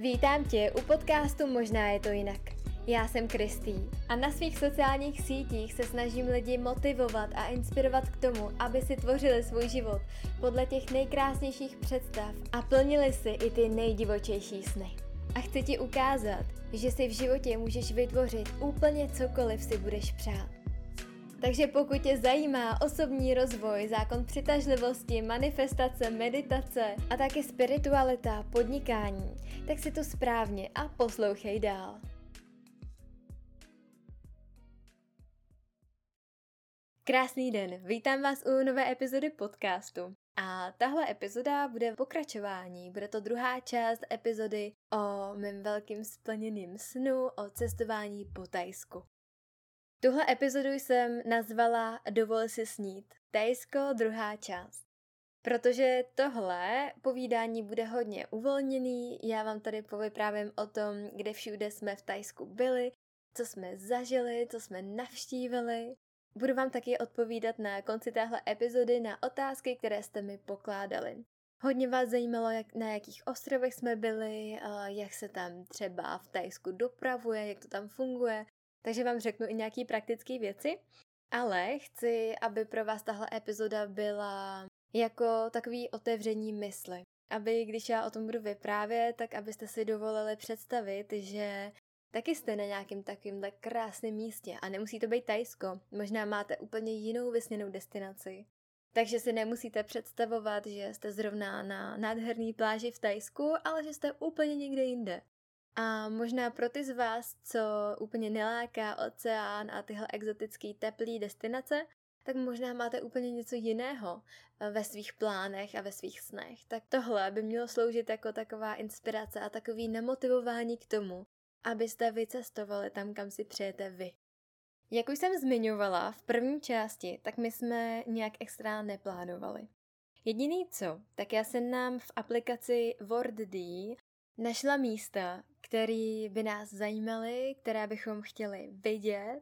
Vítám tě u podcastu Možná je to jinak. Já jsem Kristý a na svých sociálních sítích se snažím lidi motivovat a inspirovat k tomu, aby si tvořili svůj život podle těch nejkrásnějších představ a plnili si i ty nejdivočejší sny. A chci ti ukázat, že si v životě můžeš vytvořit úplně cokoliv si budeš přát. Takže pokud tě zajímá osobní rozvoj, zákon přitažlivosti, manifestace, meditace a taky spiritualita, podnikání, tak si to správně a poslouchej dál. Krásný den, vítám vás u nové epizody podcastu. A tahle epizoda bude pokračování, bude to druhá část epizody o mém velkým splněným snu o cestování po Tajsku. Tuhle epizodu jsem nazvala Dovol si snít. Tajsko druhá část. Protože tohle povídání bude hodně uvolněný, já vám tady povyprávím o tom, kde všude jsme v Tajsku byli, co jsme zažili, co jsme navštívili. Budu vám taky odpovídat na konci téhle epizody na otázky, které jste mi pokládali. Hodně vás zajímalo, jak, na jakých ostrovech jsme byli, jak se tam třeba v Tajsku dopravuje, jak to tam funguje, takže vám řeknu i nějaké praktické věci, ale chci, aby pro vás tahle epizoda byla jako takový otevření mysli. Aby když já o tom budu vyprávět, tak abyste si dovolili představit, že taky jste na nějakém takovémhle krásném místě a nemusí to být Tajsko. Možná máte úplně jinou vysněnou destinaci. Takže si nemusíte představovat, že jste zrovna na nádherný pláži v Tajsku, ale že jste úplně někde jinde. A možná pro ty z vás, co úplně neláká oceán a tyhle exotické teplé destinace, tak možná máte úplně něco jiného eh, ve svých plánech a ve svých snech. Tak tohle by mělo sloužit jako taková inspirace a takový namotivování k tomu, abyste vycestovali tam, kam si přejete vy. Jak už jsem zmiňovala v první části, tak my jsme nějak extra neplánovali. Jediný co, tak já jsem nám v aplikaci WordD našla místa, které by nás zajímaly, které bychom chtěli vidět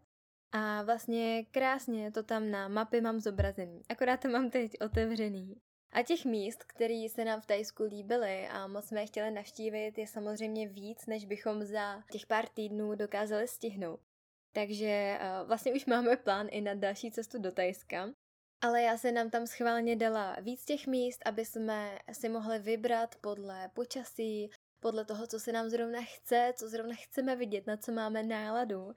a vlastně krásně to tam na mapy mám zobrazený, akorát to mám teď otevřený. A těch míst, které se nám v Tajsku líbily a moc jsme je chtěli navštívit, je samozřejmě víc, než bychom za těch pár týdnů dokázali stihnout. Takže uh, vlastně už máme plán i na další cestu do Tajska. Ale já se nám tam schválně dala víc těch míst, aby jsme si mohli vybrat podle počasí, podle toho, co se nám zrovna chce, co zrovna chceme vidět, na co máme náladu.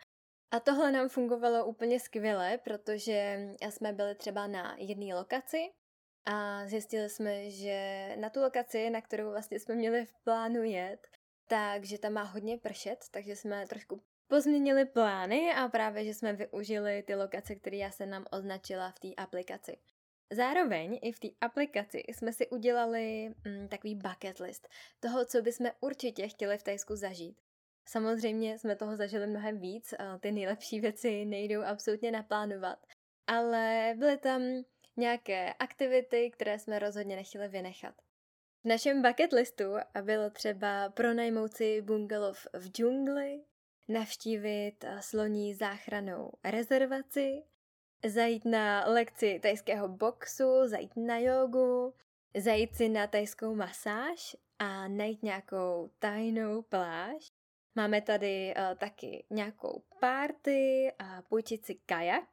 A tohle nám fungovalo úplně skvěle, protože jsme byli třeba na jedné lokaci a zjistili jsme, že na tu lokaci, na kterou vlastně jsme měli v plánu jet, takže tam má hodně pršet, takže jsme trošku pozměnili plány a právě, že jsme využili ty lokace, které já jsem nám označila v té aplikaci. Zároveň i v té aplikaci jsme si udělali mm, takový bucket list toho, co bychom určitě chtěli v Tajsku zažít. Samozřejmě jsme toho zažili mnohem víc, a ty nejlepší věci nejdou absolutně naplánovat, ale byly tam nějaké aktivity, které jsme rozhodně nechtěli vynechat. V našem bucket listu bylo třeba pronajmout si bungalov v džungli, navštívit sloní záchranou rezervaci, zajít na lekci tajského boxu, zajít na jogu, zajít si na tajskou masáž a najít nějakou tajnou pláž. Máme tady uh, taky nějakou party a půjčit si kajak,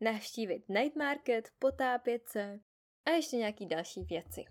navštívit night market, potápět se a ještě nějaký další věci.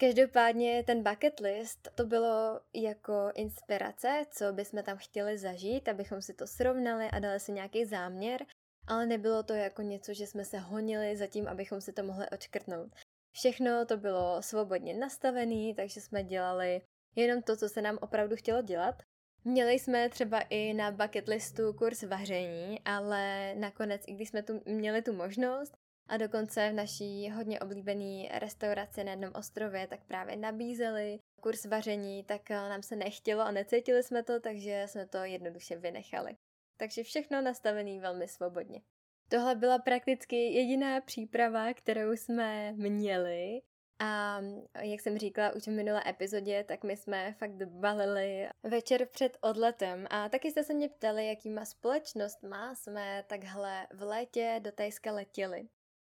Každopádně ten bucket list to bylo jako inspirace, co bychom tam chtěli zažít, abychom si to srovnali a dali si nějaký záměr ale nebylo to jako něco, že jsme se honili za tím, abychom si to mohli odškrtnout. Všechno to bylo svobodně nastavené, takže jsme dělali jenom to, co se nám opravdu chtělo dělat. Měli jsme třeba i na bucket listu kurz vaření, ale nakonec, i když jsme tu měli tu možnost, a dokonce v naší hodně oblíbené restauraci na jednom ostrově tak právě nabízeli kurz vaření, tak nám se nechtělo a necítili jsme to, takže jsme to jednoduše vynechali takže všechno nastavený velmi svobodně. Tohle byla prakticky jediná příprava, kterou jsme měli a jak jsem říkala už v minulé epizodě, tak my jsme fakt balili večer před odletem a taky jste se mě ptali, jakýma společnostma jsme takhle v létě do Tajska letěli.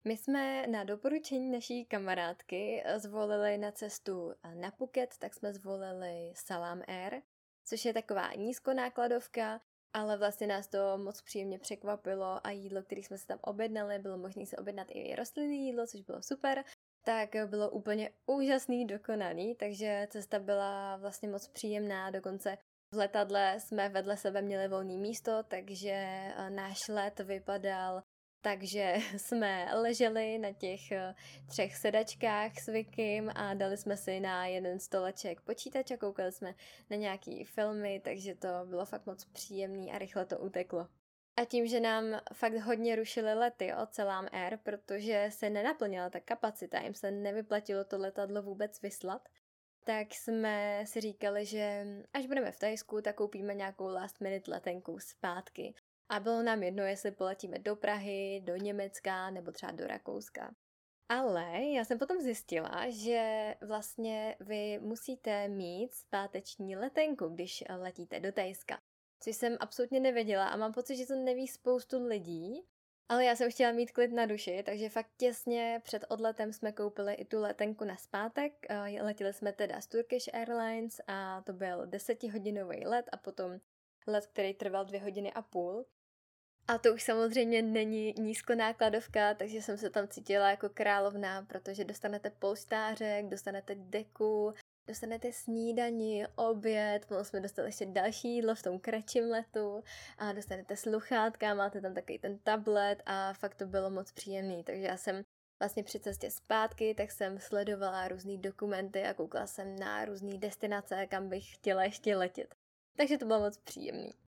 My jsme na doporučení naší kamarádky zvolili na cestu na Phuket, tak jsme zvolili Salam Air což je taková nízkonákladovka, ale vlastně nás to moc příjemně překvapilo a jídlo, které jsme se tam objednali, bylo možné se objednat i rostlinné jídlo, což bylo super, tak bylo úplně úžasný, dokonaný, takže cesta byla vlastně moc příjemná, dokonce v letadle jsme vedle sebe měli volné místo, takže eh, náš let vypadal takže jsme leželi na těch eh, třech sedačkách s Vikym a dali jsme si na jeden stoleček počítač a koukali jsme na nějaký filmy, takže to bylo fakt moc příjemný a rychle to uteklo. A tím, že nám fakt hodně rušily lety od celám Air, protože se nenaplnila ta kapacita, jim se nevyplatilo to letadlo vůbec vyslat, tak jsme si říkali, že až budeme v Tajsku, tak koupíme nějakou last minute letenku zpátky. A bylo nám jedno, jestli poletíme do Prahy, do Německa nebo třeba do Rakouska. Ale já jsem potom zjistila, že vlastně vy musíte mít zpáteční letenku, když letíte do Tajska. Což jsem absolutně nevěděla a mám pocit, že to neví spoustu lidí. Ale já jsem chtěla mít klid na duši, takže fakt těsně před odletem jsme koupili i tu letenku na zpátek. Letěli jsme teda z Turkish Airlines a to byl desetihodinový let a potom let, který trval dvě hodiny a půl. A to už samozřejmě není nízkonákladovka, takže jsem se tam cítila jako královna, protože dostanete polštářek, dostanete deku, dostanete snídani, oběd, potom jsme dostali ještě další jídlo v tom kratším letu a dostanete sluchátka, máte tam takový ten tablet a fakt to bylo moc příjemný, takže já jsem vlastně při cestě zpátky, tak jsem sledovala různé dokumenty a koukala jsem na různé destinace, kam bych chtěla ještě letět. Takže to bylo moc příjemný.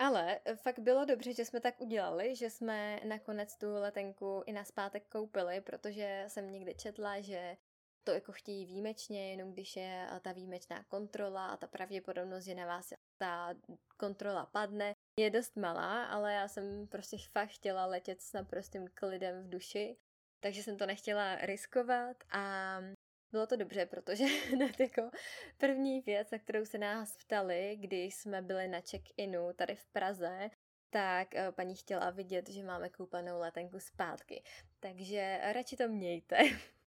Ale eh, fakt bylo dobře, že jsme tak udělali, že jsme nakonec tu letenku i na zpátek koupili, protože jsem někdy četla, že to jako chtějí výjimečně, jenom když je eh, ta výjimečná kontrola a ta pravděpodobnost, že na vás ta kontrola padne, je dost malá, ale já jsem prostě fakt chtěla letět s naprostým klidem v duši, takže jsem to nechtěla riskovat a bylo to dobře, protože hned jako první věc, na kterou se nás ptali, když jsme byli na check-inu tady v Praze, tak eh, paní chtěla vidět, že máme koupenou letenku zpátky. Takže radši to mějte.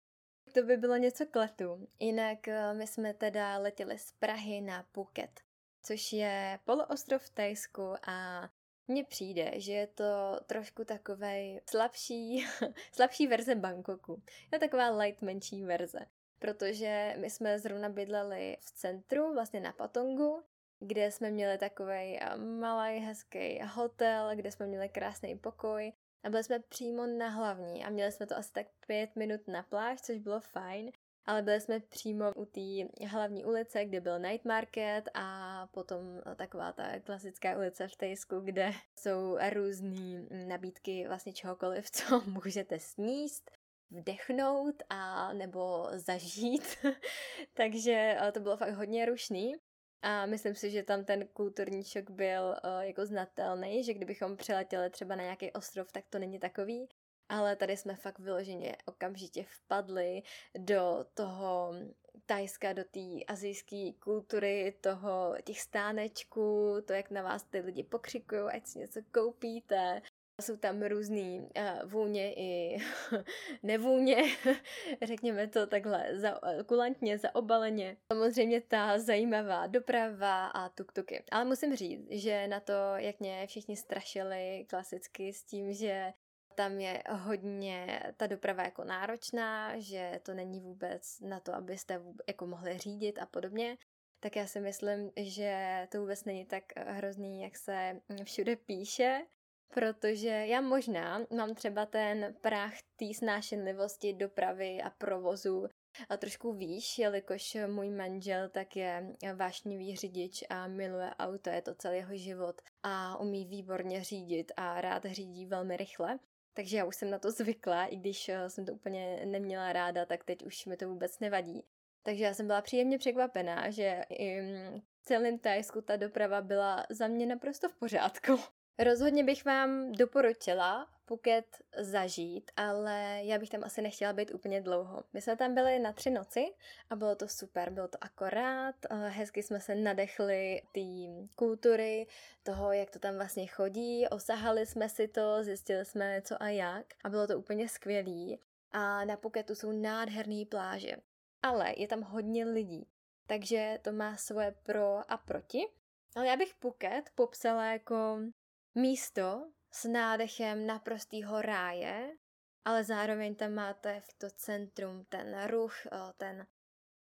to by bylo něco k letu. Jinak eh, my jsme teda letěli z Prahy na Phuket, což je poloostrov v Tajsku a mně přijde, že je to trošku takovej slabší, slabší verze Bangkoku. Je taková light menší verze protože my jsme zrovna bydleli v centru, vlastně na Patongu, kde jsme měli takový eh, malý, hezký hotel, kde jsme měli krásný pokoj a byli jsme přímo na hlavní a měli jsme to asi tak pět minut na pláž, což bylo fajn, ale byli jsme přímo u té hlavní ulice, kde byl night market a potom taková ta klasická ulice v Tejsku, kde jsou různé nabídky vlastně čehokoliv, co můžete sníst vdechnout a nebo zažít. Takže eh, to bylo fakt hodně rušný. A myslím si, že tam ten kulturní šok byl uh, jako znatelný, že kdybychom přiletěli třeba na nějaký ostrov, tak to není takový. Ale tady jsme fakt vyloženě okamžitě vpadli do toho Tajska, do té azijské kultury, toho těch stánečků, to, jak na vás ty lidi pokřikují, ať si něco koupíte, jsou tam různý uh, vůně i nevůně, řekněme to takhle za, kulantně, zaobaleně. Samozřejmě ta zajímavá doprava a tuktuky. Ale musím říct, že na to, jak mě všichni strašili klasicky s tím, že tam je hodně ta doprava jako náročná, že to není vůbec na to, abyste jako mohli řídit a podobně, tak já si myslím, že to vůbec není tak hrozný, jak se všude píše protože já možná mám třeba ten práh té snášenlivosti dopravy a provozu a trošku výš, jelikož můj manžel tak je vášnivý řidič a miluje auto, je to celý jeho život a umí výborně řídit a rád řídí velmi rychle. Takže já už jsem na to zvykla, i když eh, jsem to úplně neměla ráda, tak teď už mi to vůbec nevadí. Takže já jsem byla příjemně překvapená, že i celém Tajsku ta doprava byla za mě naprosto v pořádku. Rozhodně bych vám doporučila Phuket zažít, ale já bych tam asi nechtěla být úplně dlouho. My jsme tam byli na tři noci a bylo to super, bylo to akorát, eh, hezky jsme se nadechli té kultury, toho, jak to tam vlastně chodí, osahali jsme si to, zjistili jsme co a jak a bylo to úplně skvělý. A na Phuketu jsou nádherné pláže, ale je tam hodně lidí, takže to má svoje pro a proti. Ale já bych Phuket popsala jako místo s nádechem naprostýho ráje, ale zároveň tam máte v to centrum ten ruch, ten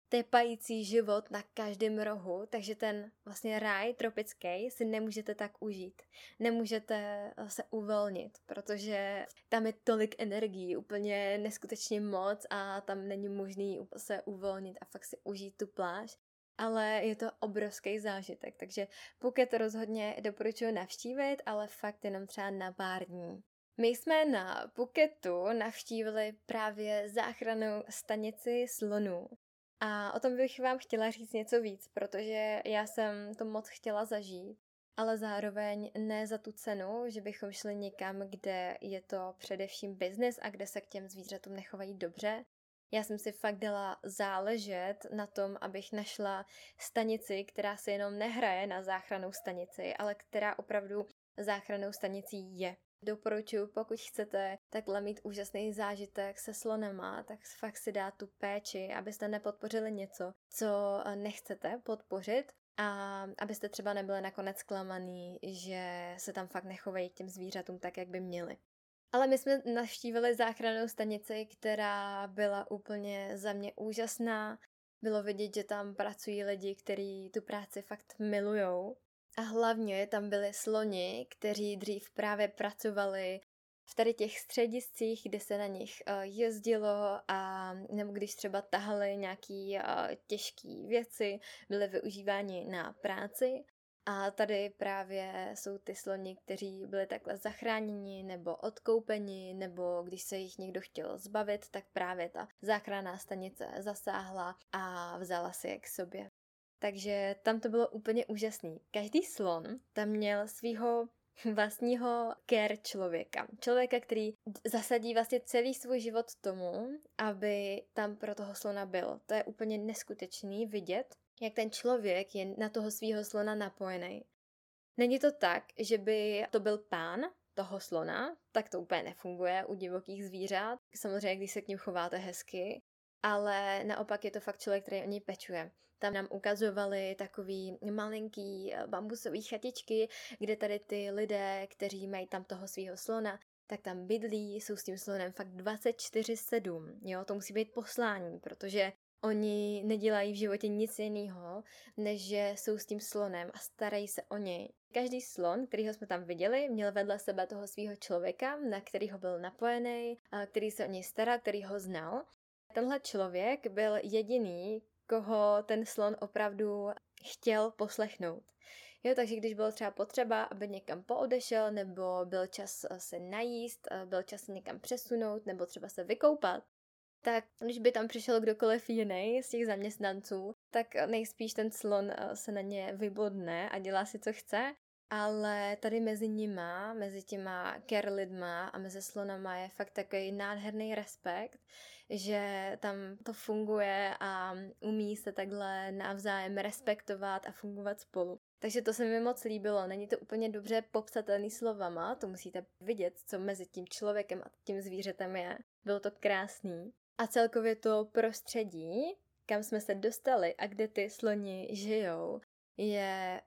tepající život na každém rohu, takže ten vlastně ráj tropický si nemůžete tak užít. Nemůžete eh, se uvolnit, protože tam je tolik energií, úplně neskutečně moc a tam není možný se uvolnit a fakt si užít tu pláž. Ale je to obrovský zážitek, takže Phuket rozhodně doporučuji navštívit, ale fakt jenom třeba na pár dní. My jsme na Phuketu navštívili právě záchranou stanici slonů. A o tom bych vám chtěla říct něco víc, protože já jsem to moc chtěla zažít, ale zároveň ne za tu cenu, že bychom šli někam, kde je to především biznis a kde se k těm zvířatům nechovají dobře. Já jsem si fakt dala záležet na tom, abych našla stanici, která se jenom nehraje na záchranou stanici, ale která opravdu záchranou stanicí je. Doporučuji, pokud chcete takhle mít úžasný zážitek se slonema, tak fakt si dát tu péči, abyste nepodpořili něco, co eh, nechcete podpořit a abyste třeba nebyli nakonec zklamaný, že se tam fakt nechovají k těm zvířatům tak, jak by měli. Ale my jsme navštívili záchrannou stanici, která byla úplně za mě úžasná. Bylo vidět, že tam pracují lidi, kteří tu práci fakt milujou a hlavně tam byli sloni, kteří dřív právě pracovali v tady těch střediscích, kde se na nich uh, jezdilo a nebo když třeba tahali nějaký uh, těžké věci, byly využíváni na práci. A tady právě jsou ty sloni, kteří byli takhle zachráněni nebo odkoupeni, nebo když se jich někdo chtěl zbavit, tak právě ta záchranná stanice zasáhla a vzala si je k sobě. Takže tam to bylo úplně úžasný. Každý slon tam měl svého vlastního care člověka. Člověka, který zasadí vlastně celý svůj život tomu, aby tam pro toho slona byl. To je úplně neskutečný vidět, jak ten člověk je na toho svého slona napojený. Není to tak, že by to byl pán toho slona, tak to úplně nefunguje u divokých zvířat. Samozřejmě, když se k ním chováte hezky, ale naopak je to fakt člověk, který o něj pečuje. Tam nám ukazovali takový malinký eh, bambusový chatičky, kde tady ty lidé, kteří mají tam toho svého slona, tak tam bydlí, jsou s tím slonem fakt 24-7, jo, to musí být poslání, protože oni nedělají v životě nic jiného, než že jsou s tím slonem a starají se o něj. Každý slon, kterýho jsme tam viděli, měl vedle sebe toho svého člověka, na kterýho byl napojený, který se o něj staral, který ho znal Tenhle člověk byl jediný, koho ten slon opravdu chtěl poslechnout. Jo, takže když bylo třeba potřeba, aby někam poodešel, nebo byl čas se najíst, byl čas se někam přesunout, nebo třeba se vykoupat, tak když by tam přišel kdokoliv jiný z těch zaměstnanců, tak nejspíš ten slon se na ně vybodne a dělá si, co chce ale tady mezi nima, mezi těma care lidma a mezi slonama je fakt takový nádherný respekt, že tam to funguje a umí se takhle navzájem respektovat a fungovat spolu. Takže to se mi moc líbilo. Není to úplně dobře popsatelný slovama, to musíte vidět, co mezi tím člověkem a tím zvířetem je. Bylo to krásný. A celkově to prostředí, kam jsme se dostali a kde ty sloni žijou, je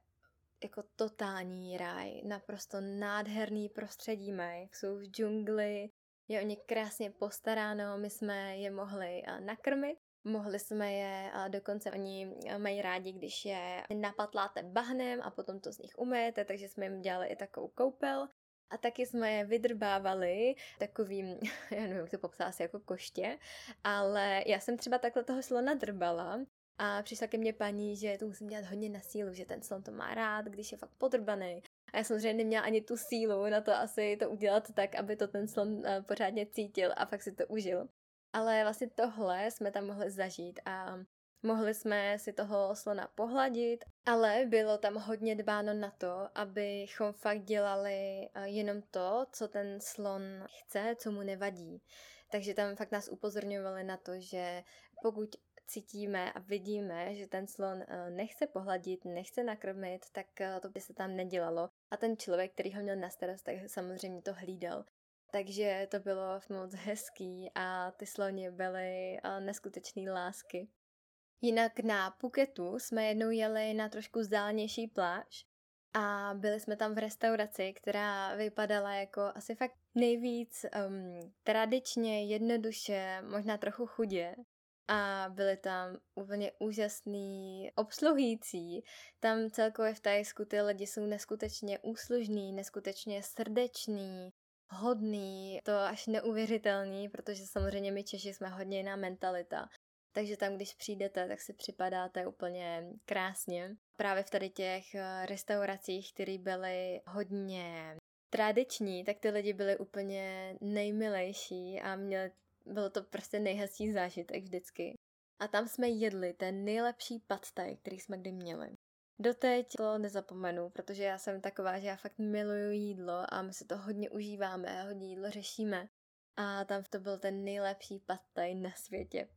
jako totální ráj, naprosto nádherný prostředí mají, jsou v džungli, je o ně krásně postaráno, my jsme je mohli eh, nakrmit, mohli jsme je, a dokonce oni eh, mají rádi, když je napatláte bahnem a potom to z nich umejete, takže jsme jim dělali i takovou koupel. A taky jsme je vydrbávali takovým, já nevím, jak to popsat, asi jako koště, ale já jsem třeba takhle toho slona drbala a přišla ke mně paní, že to musím dělat hodně na sílu, že ten slon to má rád, když je fakt podrbaný. A já samozřejmě neměla ani tu sílu na to asi to udělat tak, aby to ten slon eh, pořádně cítil a fakt si to užil. Ale vlastně tohle jsme tam mohli zažít a mohli jsme si toho slona pohladit, ale bylo tam hodně dbáno na to, abychom fakt dělali eh, jenom to, co ten slon chce, co mu nevadí. Takže tam fakt nás upozorňovali na to, že pokud cítíme a vidíme, že ten slon eh, nechce pohladit, nechce nakrmit, tak eh, to by se tam nedělalo. A ten člověk, který ho měl na starost, tak samozřejmě to hlídal. Takže to bylo moc hezký a ty sloni byly neskutečné lásky. Jinak na Phuketu jsme jednou jeli na trošku vzdálenější pláž a byli jsme tam v restauraci, která vypadala jako asi fakt nejvíc um, tradičně, jednoduše, možná trochu chudě. A byly tam úplně úžasný obsluhující. Tam celkově v Tajsku ty lidi jsou neskutečně úslužný, neskutečně srdeční, hodný, to až neuvěřitelný, protože samozřejmě my Češi jsme hodně jiná mentalita. Takže tam, když přijdete, tak si připadáte úplně krásně. Právě v tady těch eh, restauracích, které byly hodně tradiční, tak ty lidi byli úplně nejmilejší a měli, bylo to prostě nejhezčí zážitek vždycky. A tam jsme jedli ten nejlepší patstaj, který jsme kdy měli. Doteď to nezapomenu, protože já jsem taková, že já fakt miluju jídlo a my se to hodně užíváme, hodně jídlo řešíme. A tam to byl ten nejlepší patstaj na světě.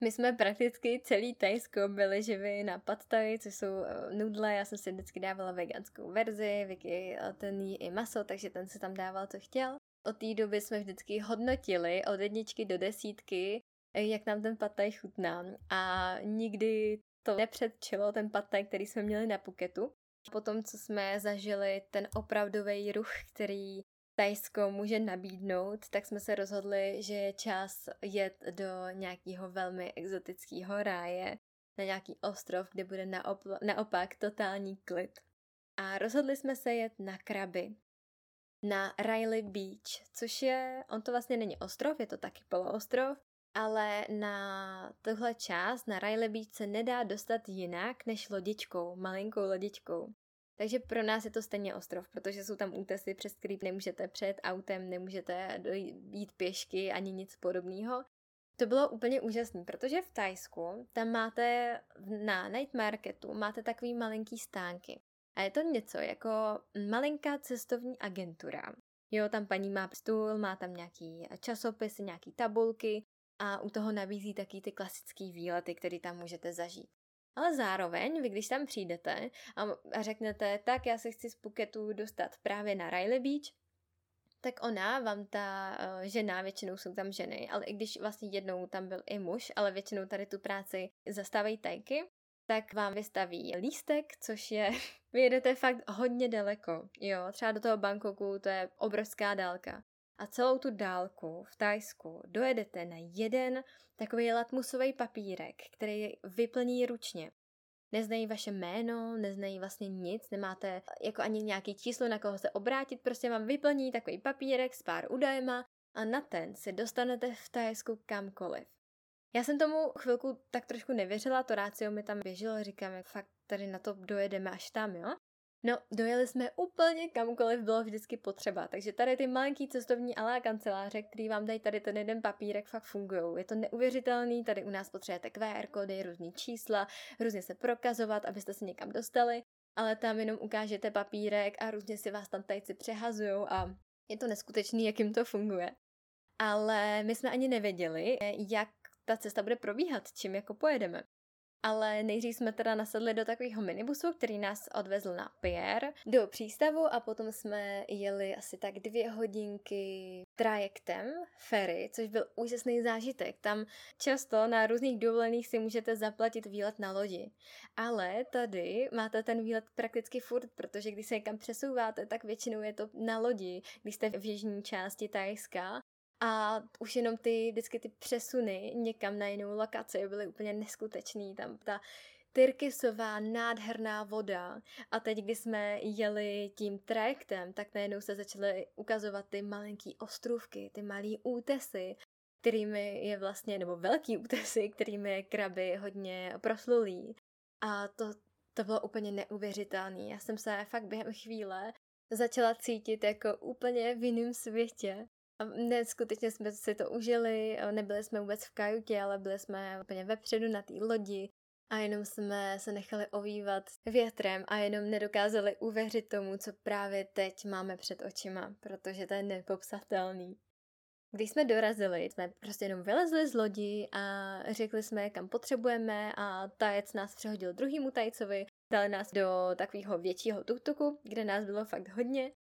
My jsme prakticky celý Tajsko byli živi na pad thai, což jsou uh, nudle, já jsem si vždycky dávala veganskou verzi, Vicky uh, ten jí i maso, takže ten se tam dával, co chtěl. Od té doby jsme vždycky hodnotili od jedničky do desítky, eh, jak nám ten pataj chutná a nikdy to nepředčilo ten pataj, který jsme měli na Puketu. Potom, co jsme zažili ten opravdový ruch, který Tajsko může nabídnout, tak jsme se rozhodli, že je čas jet do nějakého velmi exotického ráje, na nějaký ostrov, kde bude naop- naopak totální klid. A rozhodli jsme se jet na Kraby, na Riley Beach, což je, on to vlastně není ostrov, je to taky poloostrov, ale na tuhle část, na Riley Beach se nedá dostat jinak než lodičkou, malinkou lodičkou. Takže pro nás je to stejně ostrov, protože jsou tam útesy, přes který nemůžete přejet autem, nemůžete jít pěšky ani nic podobného. To bylo úplně úžasné, protože v Tajsku tam máte na night marketu máte takový malinký stánky. A je to něco jako malinká cestovní agentura. Jo, tam paní má stůl, má tam nějaký časopisy, nějaký tabulky a u toho nabízí taky ty klasické výlety, které tam můžete zažít. Ale zároveň, vy když tam přijdete a, řeknete, tak já se chci z Phuketu dostat právě na Riley Beach, tak ona vám ta uh, žena, většinou jsou tam ženy, ale i když vlastně jednou tam byl i muž, ale většinou tady tu práci zastávají tajky, tak vám vystaví lístek, což je, vy jedete fakt hodně daleko, jo, třeba do toho Bangkoku, to je obrovská dálka a celou tu dálku v Tajsku dojedete na jeden takový latmusový papírek, který vyplní ručně. Neznají vaše jméno, neznají vlastně nic, nemáte jako ani nějaký číslo, na koho se obrátit, prostě vám vyplní takový papírek s pár údajema a na ten se dostanete v Tajsku kamkoliv. Já jsem tomu chvilku tak trošku nevěřila, to rácio mi tam běželo, říkám, fakt tady na to dojedeme až tam, jo? No, dojeli jsme úplně kamkoliv bylo vždycky potřeba, takže tady ty malinký cestovní alá kanceláře, který vám dají tady ten jeden papírek, fakt fungují. Je to neuvěřitelný, tady u nás potřebujete QR kódy, různý čísla, různě se prokazovat, abyste se někam dostali, ale tam jenom ukážete papírek a různě si vás tam tajci přehazují a je to neskutečný, jak jim to funguje. Ale my jsme ani nevěděli, jak ta cesta bude probíhat, čím jako pojedeme ale nejdřív jsme teda nasedli do takového minibusu, který nás odvezl na Pierre do přístavu a potom jsme jeli asi tak dvě hodinky trajektem ferry, což byl úžasný zážitek. Tam často na různých dovolených si můžete zaplatit výlet na lodi, ale tady máte ten výlet prakticky furt, protože když se někam přesouváte, tak většinou je to na lodi, když jste v jižní části Tajska a už jenom ty, vždycky ty přesuny někam na jinou lokaci byly úplně neskutečný. Tam ta Tyrkisová nádherná voda. A teď, když jsme jeli tím trajektem, tak najednou se začaly ukazovat ty malinký ostrůvky, ty malý útesy, kterými je vlastně, nebo velký útesy, kterými je kraby hodně proslulý. A to, to bylo úplně neuvěřitelné. Já jsem se fakt během chvíle začala cítit jako úplně v jiném světě. Neskutečně jsme si to užili, nebyli jsme vůbec v kajutě, ale byli jsme úplně vepředu na té lodi a jenom jsme se nechali ovývat větrem a jenom nedokázali uvěřit tomu, co právě teď máme před očima, protože to je nepopsatelný. Když jsme dorazili, jsme prostě jenom vylezli z lodi a řekli jsme, kam potřebujeme a tajec nás přehodil druhýmu tajcovi, dali nás do takového většího tuktuku, kde nás bylo fakt hodně.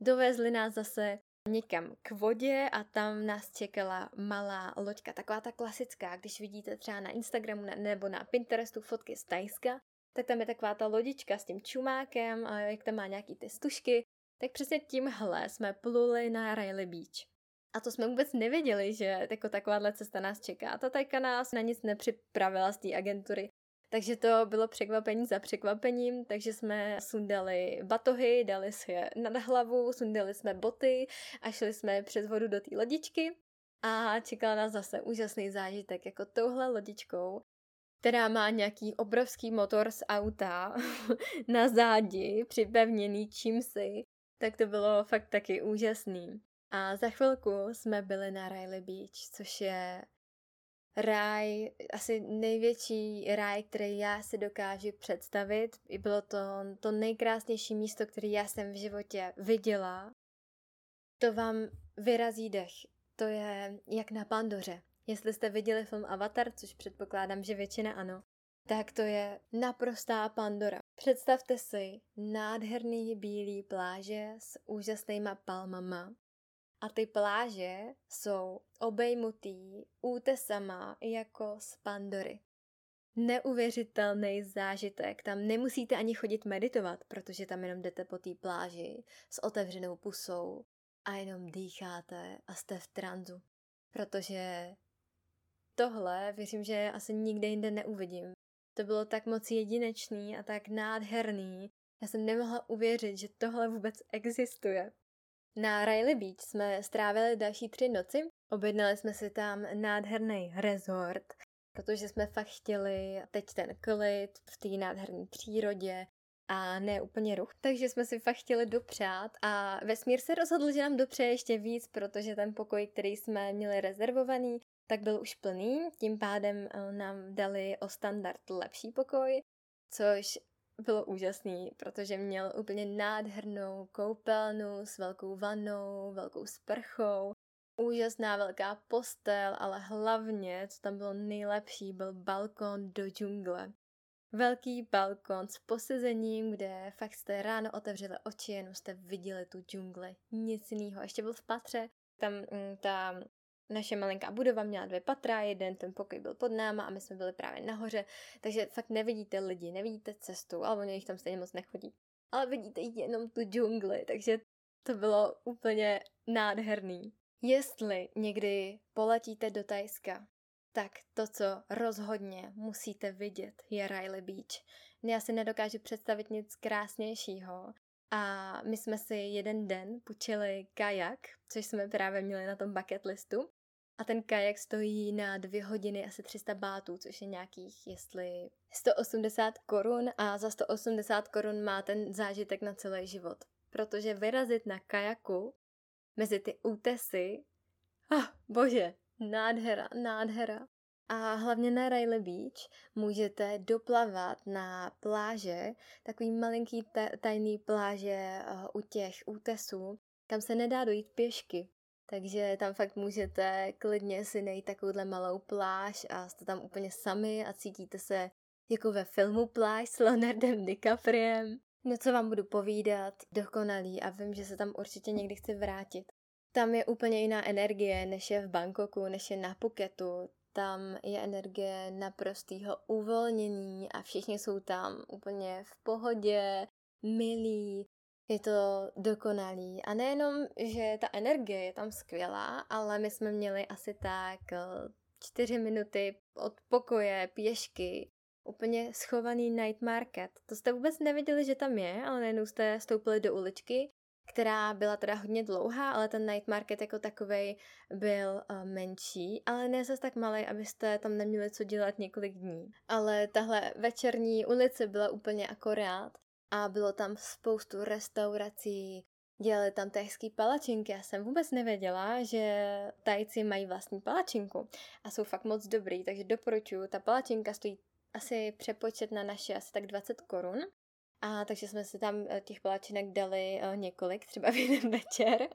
Dovezli nás zase někam k vodě a tam nás čekala malá loďka, taková ta klasická, když vidíte třeba na Instagramu nebo na Pinterestu fotky z Tajska, tak tam je taková ta lodička s tím čumákem a jak tam má nějaký ty stužky, tak přesně tímhle jsme pluli na Riley Beach. A to jsme vůbec nevěděli, že jako takováhle cesta nás čeká. Ta tajka nás na nic nepřipravila z té agentury. Takže to bylo překvapení za překvapením, takže jsme sundali batohy, dali si je nad hlavu, sundali jsme boty a šli jsme přes vodu do té lodičky a čekala nás zase úžasný zážitek jako touhle lodičkou, která má nějaký obrovský motor z auta na zádi, připevněný čímsi, tak to bylo fakt taky úžasný. A za chvilku jsme byli na Riley Beach, což je ráj, asi největší ráj, který já si dokážu představit. I bylo to to nejkrásnější místo, které já jsem v životě viděla. To vám vyrazí dech. To je jak na Pandoře. Jestli jste viděli film Avatar, což předpokládám, že většina ano, tak to je naprostá Pandora. Představte si nádherný bílý pláže s úžasnýma palmama, a ty pláže jsou obejmutý útesama jako z Pandory. Neuvěřitelný zážitek, tam nemusíte ani chodit meditovat, protože tam jenom jdete po té pláži s otevřenou pusou a jenom dýcháte a jste v tranzu. Protože tohle věřím, že asi nikde jinde neuvidím. To bylo tak moc jedinečný a tak nádherný. Já jsem nemohla uvěřit, že tohle vůbec existuje. Na Riley Beach jsme strávili další tři noci. Objednali jsme si tam nádherný resort, protože jsme fakt chtěli teď ten klid v té nádherné přírodě a ne úplně ruch. Takže jsme si fakt chtěli dopřát a vesmír se rozhodl, že nám dopřeje ještě víc, protože ten pokoj, který jsme měli rezervovaný, tak byl už plný, tím pádem eh, nám dali o standard lepší pokoj, což bylo úžasný, protože měl úplně nádhernou koupelnu s velkou vanou, velkou sprchou, úžasná velká postel, ale hlavně, co tam bylo nejlepší, byl balkon do džungle. Velký balkon s posezením, kde fakt jste ráno otevřeli oči, jenom jste viděli tu džungli, nic jiného. Ještě byl v patře, tam mm, ta naše malinká budova měla dvě patra, jeden ten pokoj byl pod náma a my jsme byli právě nahoře, takže fakt nevidíte lidi, nevidíte cestu, ale oni jich tam stejně moc nechodí. Ale vidíte jenom tu džungli, takže to bylo úplně nádherný. Jestli někdy poletíte do Tajska, tak to, co rozhodně musíte vidět, je Riley Beach. Já si nedokážu představit nic krásnějšího. A my jsme si jeden den půjčili kajak, což jsme právě měli na tom bucket listu. A ten kajak stojí na dvě hodiny asi 300 bátů, což je nějakých, jestli 180 korun a za 180 korun má ten zážitek na celý život. Protože vyrazit na kajaku mezi ty útesy, ah, bože, nádhera, nádhera. A hlavně na Riley Beach můžete doplavat na pláže, takový malinký tajný pláže uh, u těch útesů, kam se nedá dojít pěšky, takže tam fakt můžete klidně si najít takovouhle malou pláž a jste tam úplně sami a cítíte se jako ve filmu Pláž s Leonardem DiCapriem. No co vám budu povídat, dokonalý a vím, že se tam určitě někdy chci vrátit. Tam je úplně jiná energie, než je v Bangkoku, než je na Phuketu. Tam je energie naprostého uvolnění a všichni jsou tam úplně v pohodě, milí, je to dokonalý. A nejenom, že ta energie je tam skvělá, ale my jsme měli asi tak eh, čtyři minuty od pokoje, pěšky, úplně schovaný night market. To jste vůbec nevěděli, že tam je, ale najednou jste stoupili do uličky, která byla teda hodně dlouhá, ale ten night market jako takový byl uh, menší, ale ne zase tak malý, abyste tam neměli co dělat několik dní. Ale tahle večerní ulice byla úplně akorát a bylo tam spoustu restaurací, dělali tam tajský palačinky. Já jsem vůbec nevěděla, že tajci mají vlastní palačinku a jsou fakt moc dobrý, takže doporučuji. Ta palačinka stojí asi přepočet na naše asi tak 20 korun. A takže jsme si tam eh, těch palačinek dali eh, několik, třeba v jeden večer.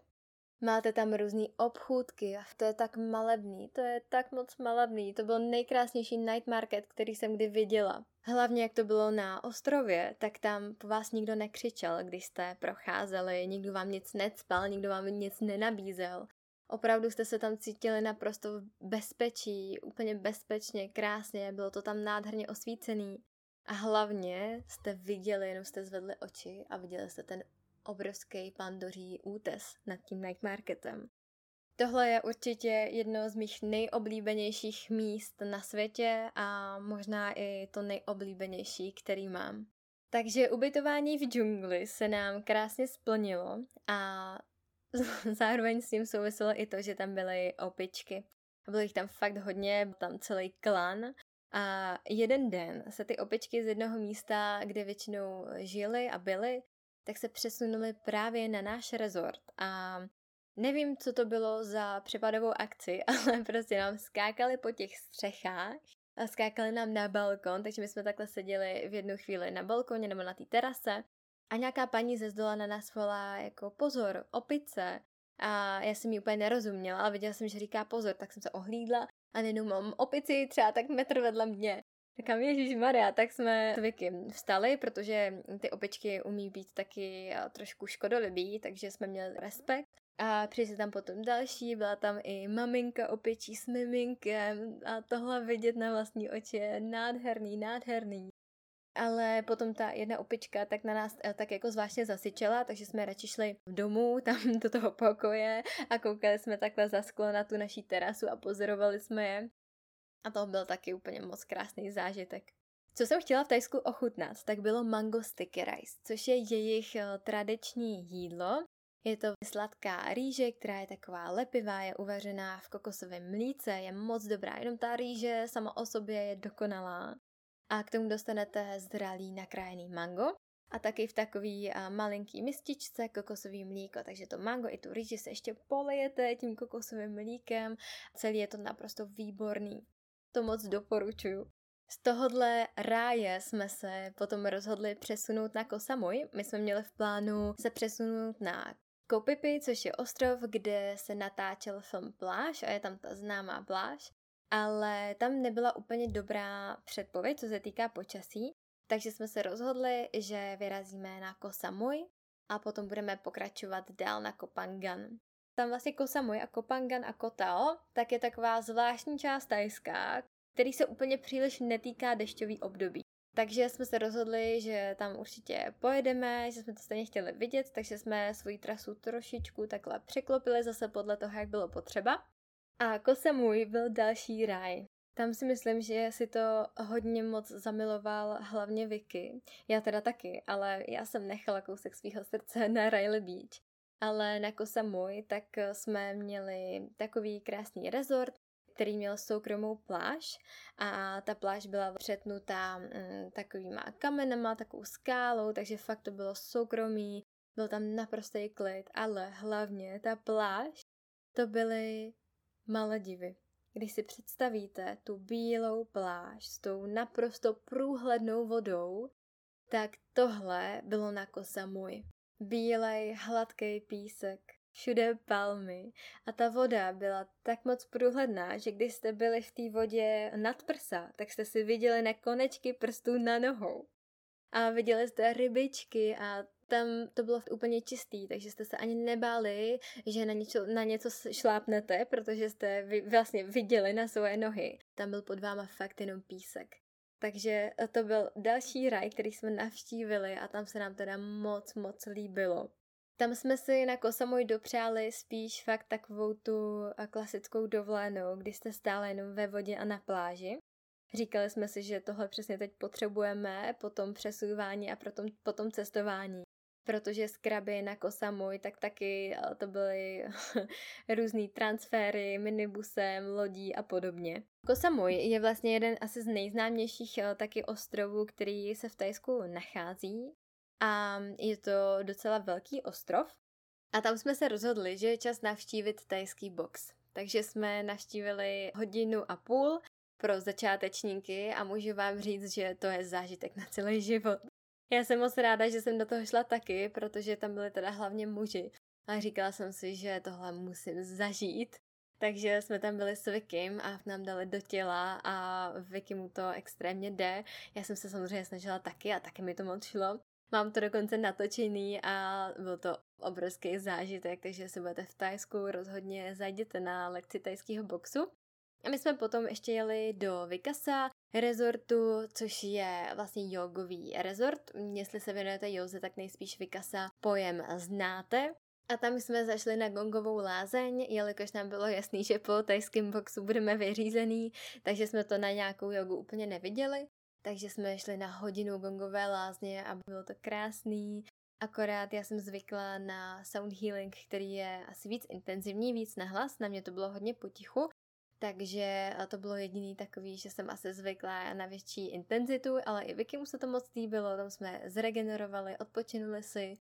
Máte tam různé obchůdky a to je tak malebný, to je tak moc malebný. To byl nejkrásnější night market, který jsem kdy viděla. Hlavně jak to bylo na ostrově, tak tam po vás nikdo nekřičel, když jste procházeli, nikdo vám nic necpal, nikdo vám nic nenabízel. Opravdu jste se tam cítili naprosto v bezpečí, úplně bezpečně, krásně, bylo to tam nádherně osvícený. A hlavně jste viděli, jenom jste zvedli oči a viděli jste ten obrovský pandoří útes nad tím night marketem. Tohle je určitě jedno z mých nejoblíbenějších míst na světě a možná i to nejoblíbenější, který mám. Takže ubytování v džungli se nám krásně splnilo a zároveň s tím souviselo i to, že tam byly opičky. Bylo jich tam fakt hodně, byl tam celý klan a jeden den se ty opičky z jednoho místa, kde většinou žili a byly, tak se přesunuli právě na náš rezort a nevím, co to bylo za přepadovou akci, ale prostě nám skákali po těch střechách a skákali nám na balkon, takže my jsme takhle seděli v jednu chvíli na balkoně nebo na té terase a nějaká paní ze zdola na nás volá jako pozor, opice. A já jsem ji úplně nerozuměla, ale viděla jsem, že říká pozor, tak jsem se ohlídla a jenom mám opici třeba tak metr vedle mě. Říkám, Ježíš Maria, tak jsme s Vicky vstali, protože ty opičky umí být taky trošku škodolibý, takže jsme měli respekt. A přišli tam potom další, byla tam i maminka opičí s miminkem a tohle vidět na vlastní oči je nádherný, nádherný. Ale potom ta jedna opička tak na nás eh, tak jako zvláštně zasyčela, takže jsme radši šli v domu, tam do toho pokoje a koukali jsme takhle za sklo na tu naší terasu a pozorovali jsme je. A to byl taky úplně moc krásný zážitek. Co jsem chtěla v Tajsku ochutnat, tak bylo mango sticky rice, což je jejich eh, tradiční jídlo. Je to sladká rýže, která je taková lepivá, je uvařená v kokosovém mlíce, je moc dobrá, jenom ta rýže sama o sobě je dokonalá. A k tomu dostanete zralý nakrájený mango a taky v takový a, malinký mističce kokosový mlíko, takže to mango i tu rýži se ještě polejete tím kokosovým mlíkem, celý je to naprosto výborný to moc doporučuju. Z tohohle ráje jsme se potom rozhodli přesunout na Koh Samui. My jsme měli v plánu se přesunout na Kopipi, což je ostrov, kde se natáčel film Pláž a je tam ta známá pláž. Ale tam nebyla úplně dobrá předpověď, co se týká počasí, takže jsme se rozhodli, že vyrazíme na Koh Samui a potom budeme pokračovat dál na Kopangan tam vlastně Koh Samui a Kopangan a Kotao, tak je taková zvláštní část Tajska, který se úplně příliš netýká dešťový období. Takže jsme se rozhodli, že tam určitě pojedeme, že jsme to stejně chtěli vidět, takže jsme svoji trasu trošičku takhle překlopili zase podle toho, jak bylo potřeba. A Koh Samui byl další ráj. Tam si myslím, že si to hodně moc zamiloval hlavně Vicky. Já teda taky, ale já jsem nechala kousek svého srdce na Riley Beach ale na Koh Samui tak eh, jsme měli takový krásný rezort, který měl soukromou pláž a ta pláž byla přetnutá mm, takovýma kamenama, takovou skálou, takže fakt to bylo soukromý, byl tam naprostý klid, ale hlavně ta pláž, to byly Maledivy. Když si představíte tu bílou pláž s tou naprosto průhlednou vodou, tak tohle bylo na Koh Samui. Bílej, hladký písek, všude palmy a ta voda byla tak moc průhledná, že když jste byli v té vodě nad prsa, tak jste si viděli na konečky prstů na nohou. A viděli jste rybičky a tam to bylo úplně čistý, takže jste se ani nebáli, že na něco, na něco šlápnete, protože jste vy, vlastně viděli na svoje nohy. Tam byl pod váma fakt jenom písek. Takže eh, to byl další raj, který jsme navštívili a tam se nám teda moc, moc líbilo. Tam jsme si na Kosamoj dopřáli spíš fakt takovou tu eh, klasickou dovolenou, kdy jste stále jenom ve vodě a na pláži. Říkali jsme si, že tohle přesně teď potřebujeme po tom přesouvání a po tom, po tom cestování protože z Kraby na Kosamuj, tak taky eh, to byly různý transfery minibusem, lodí a podobně. Kosamuj je vlastně jeden asi z nejznámějších eh, taky ostrovů, který se v Tajsku nachází a je to docela velký ostrov. A tam jsme se rozhodli, že je čas navštívit tajský box. Takže jsme navštívili hodinu a půl pro začátečníky a můžu vám říct, že to je zážitek na celý život. Já jsem moc ráda, že jsem do toho šla taky, protože tam byly teda hlavně muži. ale říkala jsem si, že tohle musím zažít. Takže jsme tam byli s Vikim a nám dali do těla a Vicky mu to extrémně jde. Já jsem se samozřejmě snažila taky a taky mi to moc šlo. Mám to dokonce natočený a byl to obrovský zážitek, takže se budete v Tajsku, rozhodně zajděte na lekci tajského boxu. A my jsme potom ještě jeli do Vikasa resortu, což je vlastně jogový resort. Jestli se věnujete joze, tak nejspíš Vikasa pojem znáte. A tam jsme zašli na gongovou lázeň, jelikož nám bylo jasný, že po tajském boxu budeme vyřízený, takže jsme to na nějakou jogu úplně neviděli. Takže jsme šli na hodinu gongové lázně a bylo to krásný. Akorát já jsem zvykla na sound healing, který je asi víc intenzivní, víc na hlas, na mě to bylo hodně potichu, takže to bylo jediný takový, že jsem asi zvykla na větší intenzitu, ale i Vicky mu se to moc líbilo, tam jsme zregenerovali, odpočinuli si.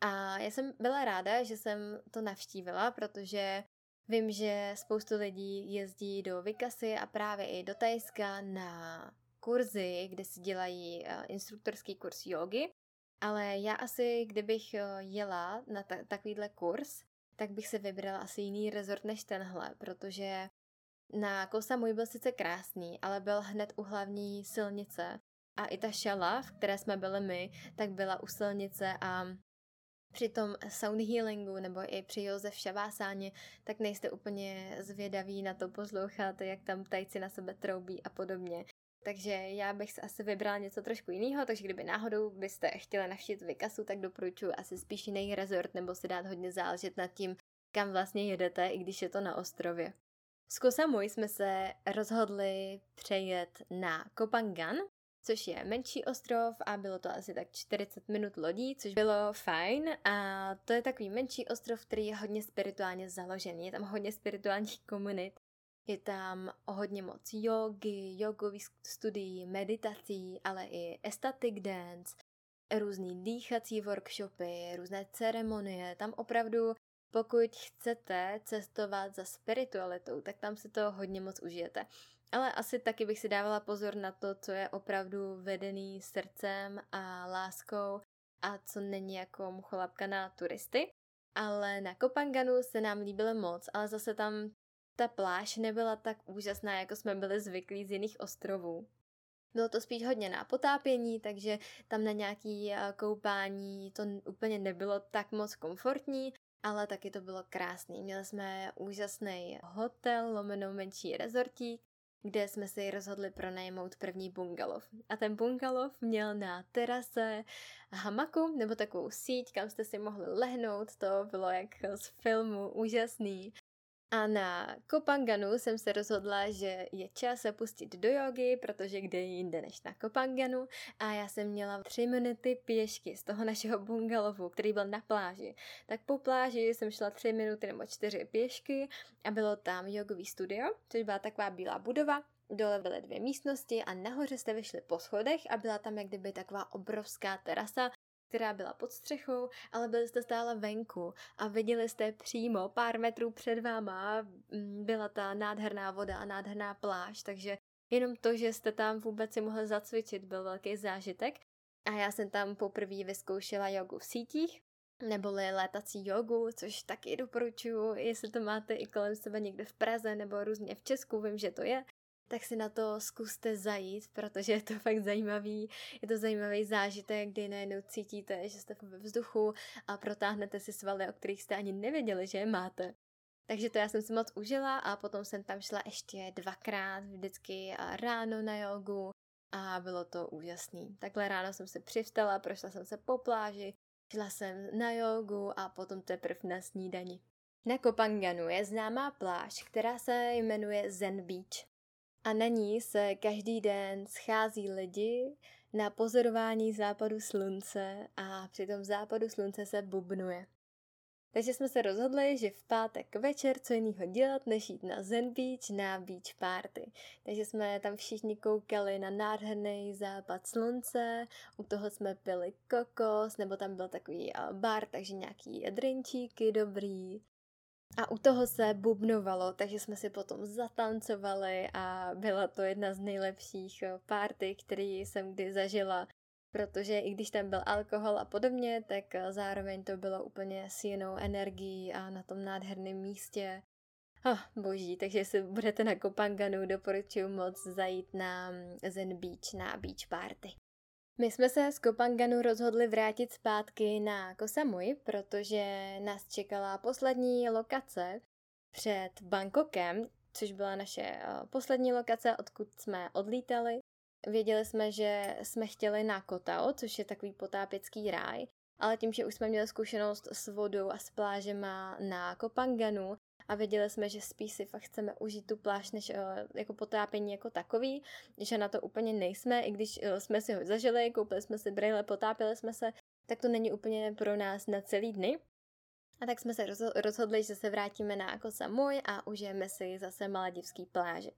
A já jsem byla ráda, že jsem to navštívila, protože vím, že spoustu lidí jezdí do Vikasy a právě i do Tajska na kurzy, kde si dělají uh, instruktorský kurz jogy, ale já asi, kdybych uh, jela na ta- takovýhle kurz, tak bych se vybrala asi jiný rezort než tenhle, protože na Kosa můj byl sice krásný, ale byl hned u hlavní silnice. A i ta šala, v které jsme byli my, tak byla u silnice a při tom sound healingu nebo i při Josef Šavásáně, tak nejste úplně zvědaví na to poslouchat, jak tam tajci na sebe troubí a podobně. Takže já bych se asi vybrala něco trošku jiného, takže kdyby náhodou byste chtěli navštívit Vikasu, tak doporučuji asi spíš jiný resort nebo si dát hodně záležet nad tím, kam vlastně jedete, i když je to na ostrově. Z Kosamui jsme se rozhodli přejet na Kopangan, což je menší ostrov a bylo to asi tak 40 minut lodí, což bylo fajn. A to je takový menší ostrov, který je hodně spirituálně založený, je tam hodně spirituálních komunit, je tam hodně moc jogy, jogových studií, meditací, ale i estatic dance, různý dýchací workshopy, různé ceremonie, tam opravdu pokud chcete cestovat za spiritualitou, tak tam si to hodně moc užijete. Ale asi taky bych si dávala pozor na to, co je opravdu vedený srdcem a láskou a co není jako mucholapka na turisty. Ale na Kopanganu se nám líbilo moc, ale zase tam ta pláž nebyla tak úžasná, jako jsme byli zvyklí z jiných ostrovů. Bylo to spíš hodně na potápění, takže tam na nějaký eh, koupání to úplně nebylo tak moc komfortní, ale taky to bylo krásný. Měli jsme úžasný hotel, lomeno menší rezortík, kde jsme si rozhodli pronajmout první bungalov. A ten bungalov měl na terase hamaku, nebo takovou síť, kam jste si mohli lehnout, to bylo jak z filmu, úžasný. A na Kopanganu jsem se rozhodla, že je čas se pustit do jogy, protože kde jinde než na Kopanganu. A já jsem měla tři minuty pěšky z toho našeho bungalovu, který byl na pláži. Tak po pláži jsem šla tři minuty nebo čtyři pěšky a bylo tam jogový studio, což byla taková bílá budova, Dole byly dvě místnosti a nahoře jste vyšli po schodech a byla tam jak kdyby taková obrovská terasa, která byla pod střechou, ale byli jste stále venku a viděli jste přímo pár metrů před váma mm, byla ta nádherná voda a nádherná pláž, takže jenom to, že jste tam vůbec si mohli zacvičit, byl velký zážitek. A já jsem tam poprvé vyzkoušela jogu v sítích, neboli létací jogu, což taky doporučuji, jestli to máte i kolem sebe někde v Praze nebo různě v Česku, vím, že to je, tak si na to zkuste zajít, protože je to fakt zajímavý. Je to zajímavý zážitek, kdy najednou cítíte, že jste ve vzduchu a protáhnete si svaly, o kterých jste ani nevěděli, že je máte. Takže to já jsem si moc užila a potom jsem tam šla ještě dvakrát, vždycky ráno na jogu a bylo to úžasný. Takhle ráno jsem se přivstala, prošla jsem se po pláži, šla jsem na jogu a potom teprve na snídani. Na Kopanganu je známá pláž, která se jmenuje Zen Beach a na ní se každý den schází lidi na pozorování západu slunce a při tom západu slunce se bubnuje. Takže jsme se rozhodli, že v pátek večer co jiného dělat, než jít na Zen Beach, na beach party. Takže jsme tam všichni koukali na nádherný západ slunce, u toho jsme pili kokos, nebo tam byl takový bar, takže nějaký drinčíky dobrý. A u toho se bubnovalo, takže jsme si potom zatancovali a byla to jedna z nejlepších eh, párty, který jsem kdy zažila. protože i když tam byl alkohol a podobně, tak eh, zároveň to bylo úplně s jinou energií a na tom nádherném místě. Oh, boží, takže jestli budete na Kopanganu, doporučuji moc zajít na mm, Zen Beach, na beach party. My jsme se z Kopanganu rozhodli vrátit zpátky na Koh Samui, protože nás čekala poslední lokace před Bangkokem, což byla naše eh, poslední lokace, odkud jsme odlítali. Věděli jsme, že jsme chtěli na Kotao, což je takový potápěcký ráj, ale tím, že už jsme měli zkušenost s vodou a s plážema na Kopanganu a věděli jsme, že spíš si fakt chceme užít tu pláž než uh, jako potápění jako takový, že na to úplně nejsme, i když uh, jsme si ho zažili, koupili jsme si brýle, potápěli jsme se, tak to není úplně pro nás na celý dny. A tak jsme se rozhodli, že se vrátíme na Koh Samui a užijeme si zase maledivský pláže.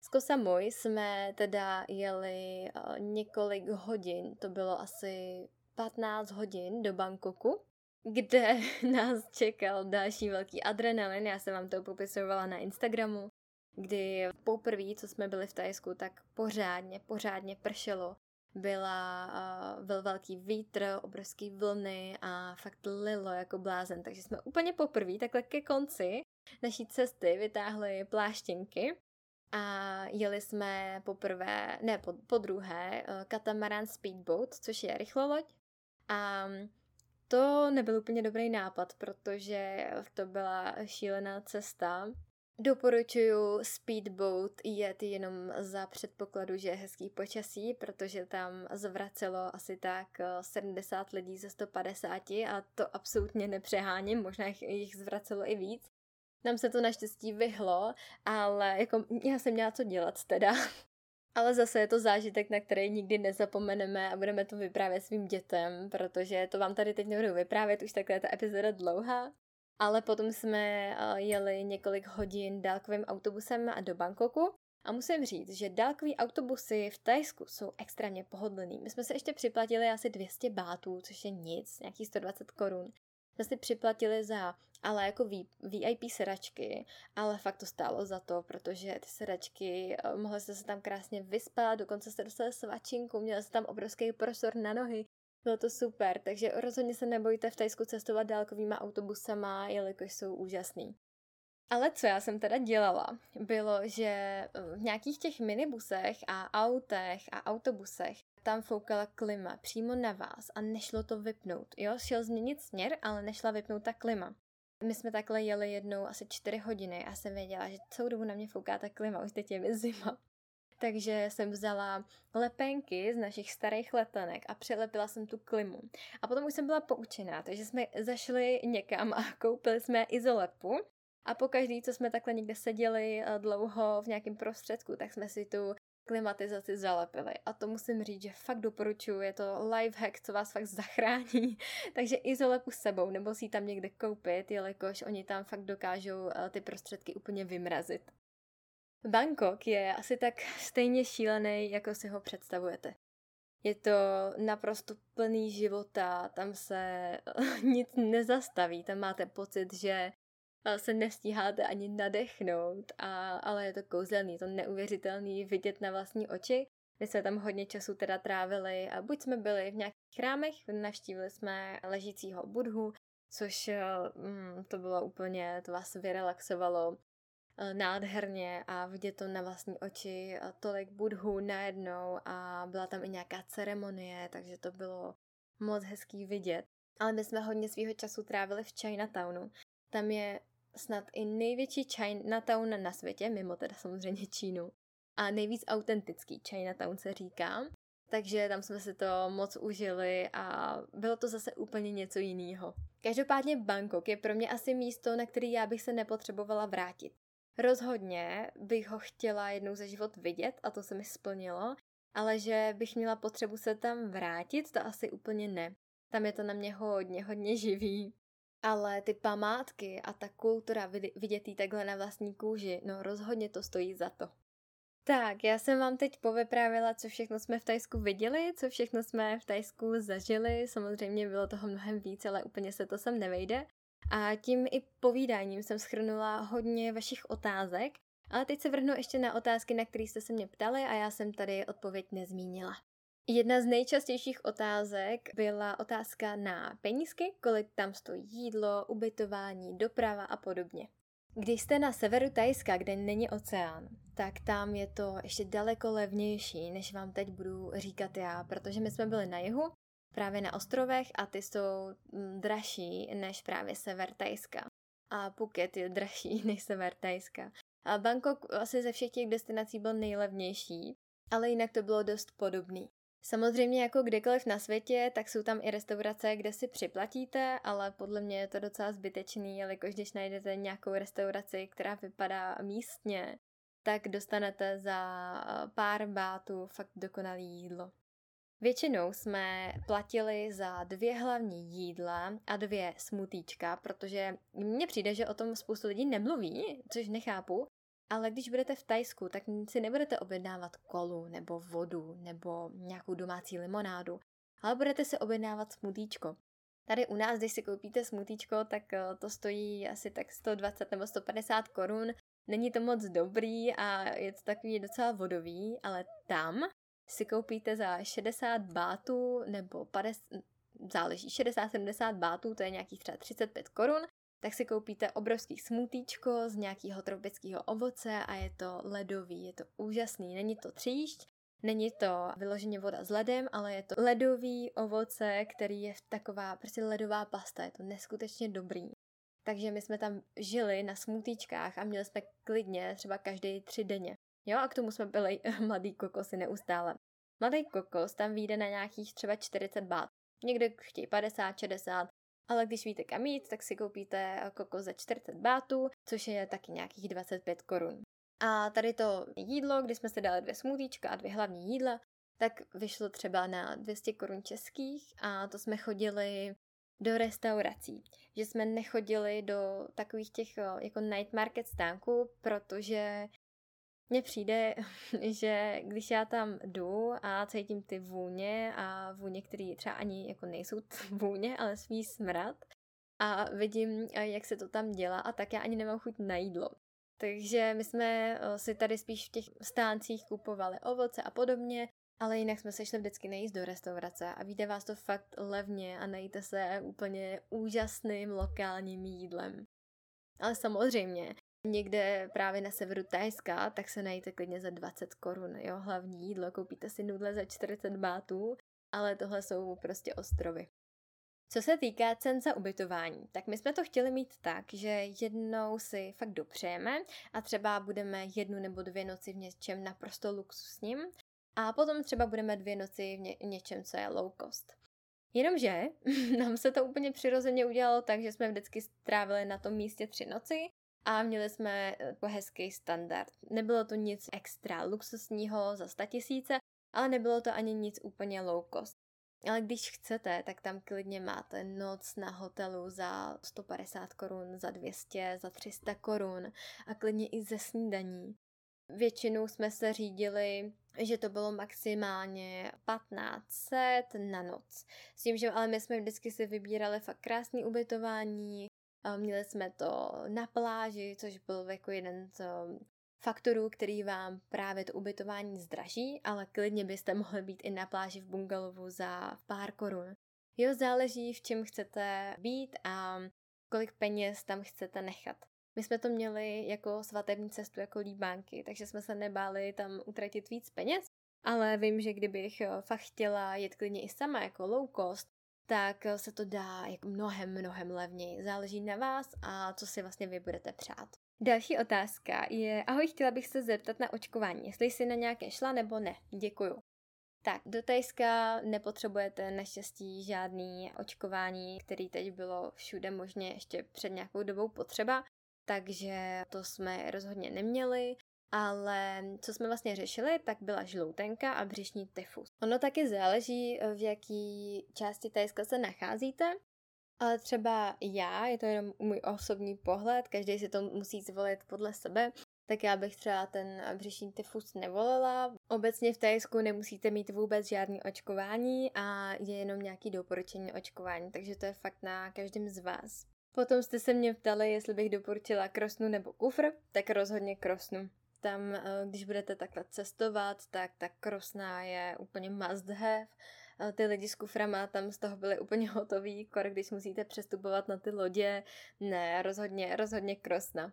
Z Koh Samui jsme teda jeli uh, několik hodin, to bylo asi 15 hodin do Bangkoku, kde nás čekal další velký adrenalin. Já jsem vám to popisovala na Instagramu, kdy poprvé, co jsme byli v Tajsku, tak pořádně, pořádně pršelo. Byla, byl velký vítr, obrovský vlny a fakt lilo jako blázen. Takže jsme úplně poprvé, takhle ke konci naší cesty vytáhli pláštěnky a jeli jsme poprvé, ne po, po druhé, uh, katamaran speedboat, což je rychloloď. A to nebyl úplně dobrý nápad, protože to byla šílená cesta. Doporučuju speedboat jet jenom za předpokladu, že je hezký počasí, protože tam zvracelo asi tak 70 eh, lidí ze 150 a to absolutně nepřeháním, možná jich zvracelo i víc. Nám se to naštěstí vyhlo, ale jako já jsem měla co dělat teda. Ale zase je to zážitek, na který nikdy nezapomeneme a budeme to vyprávět svým dětem, protože to vám tady teď nebudu vyprávět, už takhle je ta epizoda dlouhá. Ale potom jsme eh, jeli několik hodin dálkovým autobusem do Bangkoku a musím říct, že dálkový autobusy v Tajsku jsou extrémně pohodlný. My jsme se ještě připlatili asi 200 bátů, což je nic, nějaký 120 korun jsme si připlatili za, ale jako VIP sedačky, ale fakt to stálo za to, protože ty sedačky, eh, mohli jste se tam krásně vyspat, dokonce jste dostali svačinku, měli jste tam obrovský prostor na nohy, bylo to super, takže rozhodně se nebojte v Tajsku cestovat dálkovýma autobusama, jelikož jsou úžasný. Ale co já jsem teda dělala, bylo, že v nějakých těch minibusech a autech a autobusech tam foukala klima přímo na vás a nešlo to vypnout. Jo, šel změnit směr, ale nešla vypnout ta klima. My jsme takhle jeli jednou asi čtyři hodiny a jsem věděla, že celou dobu na mě fouká ta klima, už teď je mi zima. Takže jsem vzala lepenky z našich starých letenek a přilepila jsem tu klimu. A potom už jsem byla poučená, takže jsme zašli někam a koupili jsme izolepu. A po každý, co jsme takhle někde seděli eh, dlouho v nějakém prostředku, tak jsme si tu klimatizaci zalepili. A to musím říct, že fakt doporučuji, je to life hack, co vás fakt zachrání. Takže izolepu s sebou, nebo si ji tam někde koupit, jelikož oni tam fakt dokážou eh, ty prostředky úplně vymrazit. Bangkok je asi tak stejně šílený, jako si ho představujete. Je to naprosto plný života, tam se nic nezastaví, tam máte pocit, že se nestíháte ani nadechnout, a, ale je to kouzelný, to neuvěřitelný vidět na vlastní oči. My jsme tam hodně času teda trávili a buď jsme byli v nějakých chrámech, navštívili jsme ležícího budhu, což mm, to bylo úplně, to vás vyrelaxovalo eh, nádherně a vidět to na vlastní oči, tolik budhů najednou a byla tam i nějaká ceremonie, takže to bylo moc hezký vidět. Ale my jsme hodně svého času trávili v Chinatownu. Tam je snad i největší Chinatown na světě, mimo teda samozřejmě Čínu. A nejvíc autentický Chinatown se říká. Takže tam jsme si to moc užili a bylo to zase úplně něco jiného. Každopádně Bangkok je pro mě asi místo, na který já bych se nepotřebovala vrátit. Rozhodně bych ho chtěla jednou za život vidět a to se mi splnilo, ale že bych měla potřebu se tam vrátit, to asi úplně ne. Tam je to na mě hodně, hodně živý. Ale ty památky a ta kultura vidět jí takhle na vlastní kůži, no rozhodně to stojí za to. Tak, já jsem vám teď povyprávila, co všechno jsme v Tajsku viděli, co všechno jsme v Tajsku zažili. Samozřejmě bylo toho mnohem víc, ale úplně se to sem nevejde. A tím i povídáním jsem schrnula hodně vašich otázek, ale teď se vrhnu ještě na otázky, na které jste se mě ptali a já jsem tady odpověď nezmínila. Jedna z nejčastějších otázek byla otázka na penízky, kolik tam stojí jídlo, ubytování, doprava a podobně. Když jste na severu Tajska, kde není oceán, tak tam je to ještě daleko levnější, než vám teď budu říkat já, protože my jsme byli na jihu, právě na ostrovech a ty jsou mm, dražší než právě sever Tajska. A Phuket je dražší než sever Tajska. A Bangkok asi ze všech těch destinací byl nejlevnější, ale jinak to bylo dost podobný. Samozřejmě jako kdekoliv na světě, tak jsou tam i restaurace, kde si připlatíte, ale podle mě je to docela zbytečný, jelikož když najdete nějakou restauraci, která vypadá místně, tak dostanete za pár bátů fakt dokonalý jídlo. Většinou jsme platili za dvě hlavní jídla a dvě smutíčka, protože mně přijde, že o tom spoustu lidí nemluví, což nechápu, ale když budete v Tajsku, tak si nebudete objednávat kolu nebo vodu nebo nějakou domácí limonádu, ale budete si objednávat smutíčko. Tady u nás, když si koupíte smutíčko, tak eh, to stojí asi tak 120 nebo 150 korun. Není to moc dobrý a je to takový docela vodový, ale tam si koupíte za 60 bátů nebo 50, záleží, 60-70 bátů, to je nějakých třeba 35 korun, tak si koupíte obrovský smutíčko z nějakého tropického ovoce a je to ledový, je to úžasný, není to tříšť, Není to vyloženě voda s ledem, ale je to ledový ovoce, který je taková prostě ledová pasta, je to neskutečně dobrý. Takže my jsme tam žili na smutíčkách a měli jsme klidně třeba každý tři denně. Jo, a k tomu jsme byli mladý kokosy neustále. Mladý kokos tam vyjde na nějakých třeba 40 bát. Někde chtějí 50, 60, ale když víte kam jít, tak si koupíte kokos za 40 bátů, což je taky nějakých 25 korun. A tady to jídlo, kdy jsme si dali dvě smutíčka a dvě hlavní jídla, tak vyšlo třeba na 200 korun českých a to jsme chodili do restaurací. Že jsme nechodili do takových těch jako night market stánků, protože mně přijde, že když já tam jdu a cítím ty vůně a vůně, které třeba ani jako nejsou vůně, ale svý smrad a vidím, jak se to tam dělá a tak já ani nemám chuť na jídlo. Takže my jsme eh, si tady spíš v těch stáncích kupovali ovoce a podobně, ale jinak jsme se šli vždycky nejíst do restaurace a víte vás to fakt levně a najíte se úplně úžasným lokálním jídlem. Ale samozřejmě, někde právě na severu Tajska, tak se najíte klidně za 20 korun, jo, hlavní jídlo, koupíte si nudle za 40 bátů, ale tohle jsou prostě ostrovy. Co se týká cen za ubytování, tak my jsme to chtěli mít tak, že jednou si fakt dopřejeme a třeba budeme jednu nebo dvě noci v něčem naprosto luxusním a potom třeba budeme dvě noci v ně- něčem, co je low cost. Jenomže nám se to úplně přirozeně udělalo tak, že jsme vždycky strávili na tom místě tři noci a měli jsme jako hezký standard. Nebylo to nic extra luxusního za 100 tisíce, ale nebylo to ani nic úplně low cost. Ale když chcete, tak tam klidně máte noc na hotelu za 150 korun, za 200, za 300 korun a klidně i ze snídaní. Většinou jsme se řídili, že to bylo maximálně 1500 na noc. S tím, že ale my jsme vždycky si vybírali fakt krásný ubytování, Měli jsme to na pláži, což byl jako jeden z um, faktorů, který vám právě to ubytování zdraží, ale klidně byste mohli být i na pláži v bungalovu za pár korun. Jo, záleží, v čem chcete být a kolik peněz tam chcete nechat. My jsme to měli jako svatební cestu, jako líbánky, takže jsme se nebáli tam utratit víc peněz, ale vím, že kdybych eh, fakt chtěla jet klidně i sama jako low cost, tak eh, se to dá jako mnohem, mnohem levněji. Záleží na vás a co si vlastně vy budete přát. Další otázka je, ahoj, chtěla bych se zeptat na očkování, jestli jsi na nějaké šla nebo ne. Děkuju. Tak, do Tajska nepotřebujete naštěstí žádný očkování, který teď bylo všude možně ještě před nějakou dobou potřeba, takže to jsme rozhodně neměli ale co jsme vlastně řešili, tak byla žloutenka a břišní tyfus. Ono taky záleží, v jaký části Tajska se nacházíte, ale třeba já, je to jenom můj osobní pohled, každý si to musí zvolit podle sebe, tak já bych třeba ten břišní tyfus nevolila. Obecně v Tajsku nemusíte mít vůbec žádný očkování a je jenom nějaký doporučení očkování, takže to je fakt na každém z vás. Potom jste se mě ptali, jestli bych doporučila krosnu nebo kufr, tak rozhodně krosnu. Tam, eh, když budete takhle cestovat, tak ta krosná je úplně must have. Eh, ty lidi s kuframa tam z toho byli úplně hotoví, kor když musíte přestupovat na ty lodě. Ne, rozhodně, rozhodně krosna.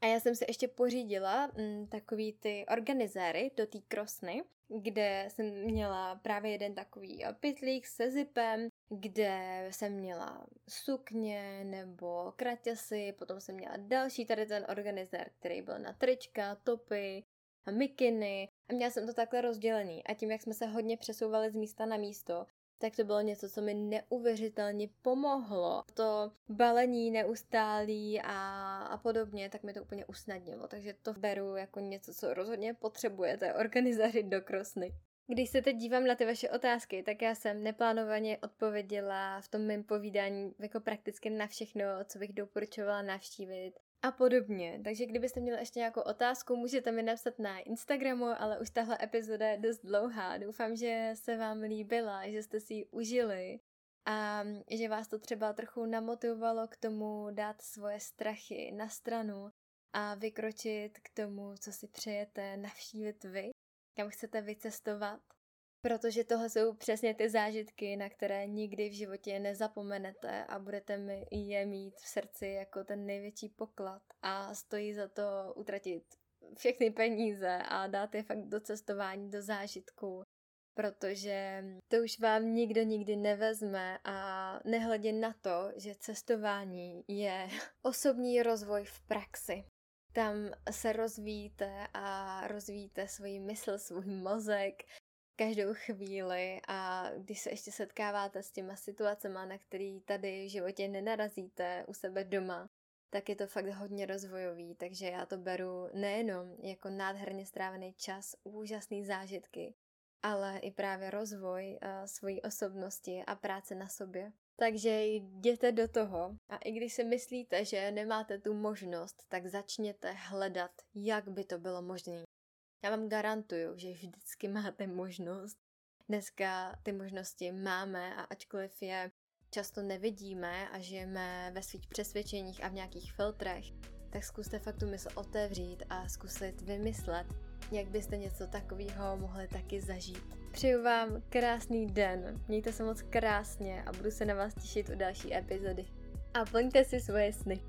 A já jsem si ještě pořídila m, takový ty organizéry do té krosny, kde jsem měla právě jeden takový pitlík se zipem, kde jsem měla sukně nebo kraťasy, potom jsem měla další tady ten organizér, který byl na trička, topy, a mikiny a měla jsem to takhle rozdělený a tím, jak jsme se hodně přesouvali z místa na místo, tak to bylo něco, co mi neuvěřitelně pomohlo. To balení neustálý a, a podobně, tak mi to úplně usnadnilo. Takže to beru jako něco, co rozhodně potřebujete organizařit do krosny. Když se teď dívám na ty vaše otázky, tak já jsem neplánovaně odpověděla v tom mém povídání jako prakticky na všechno, co bych doporučovala navštívit a podobně. Takže kdybyste měli ještě nějakou otázku, můžete mi napsat na Instagramu, ale už tahle epizoda je dost dlouhá. Doufám, že se vám líbila, že jste si ji užili a že vás to třeba trochu namotivovalo k tomu dát svoje strachy na stranu a vykročit k tomu, co si přejete navštívit vy, kam chcete vycestovat Protože tohle jsou přesně ty zážitky, na které nikdy v životě nezapomenete a budete mi je mít v srdci jako ten největší poklad a stojí za to utratit všechny peníze a dát je fakt do cestování, do zážitku, protože to už vám nikdo nikdy nevezme a nehledě na to, že cestování je osobní rozvoj v praxi. Tam se rozvíjíte a rozvíjíte svůj mysl, svůj mozek, každou chvíli a když se ještě setkáváte s těma situacemi, na který tady v životě nenarazíte u sebe doma, tak je to fakt hodně rozvojový, takže já to beru nejenom jako nádherně strávený čas, úžasný zážitky, ale i právě rozvoj uh, svojí osobnosti a práce na sobě. Takže jděte do toho a i když si myslíte, že nemáte tu možnost, tak začněte hledat, jak by to bylo možné. Já vám garantuju, že vždycky máte možnost. Dneska ty možnosti máme a ačkoliv je často nevidíme a žijeme ve svých přesvědčeních a v nějakých filtrech, tak zkuste fakt tu mysl otevřít a zkusit vymyslet, jak byste něco takového mohli taky zažít. Přeju vám krásný den, mějte se moc krásně a budu se na vás těšit u další epizody. A plňte si svoje sny.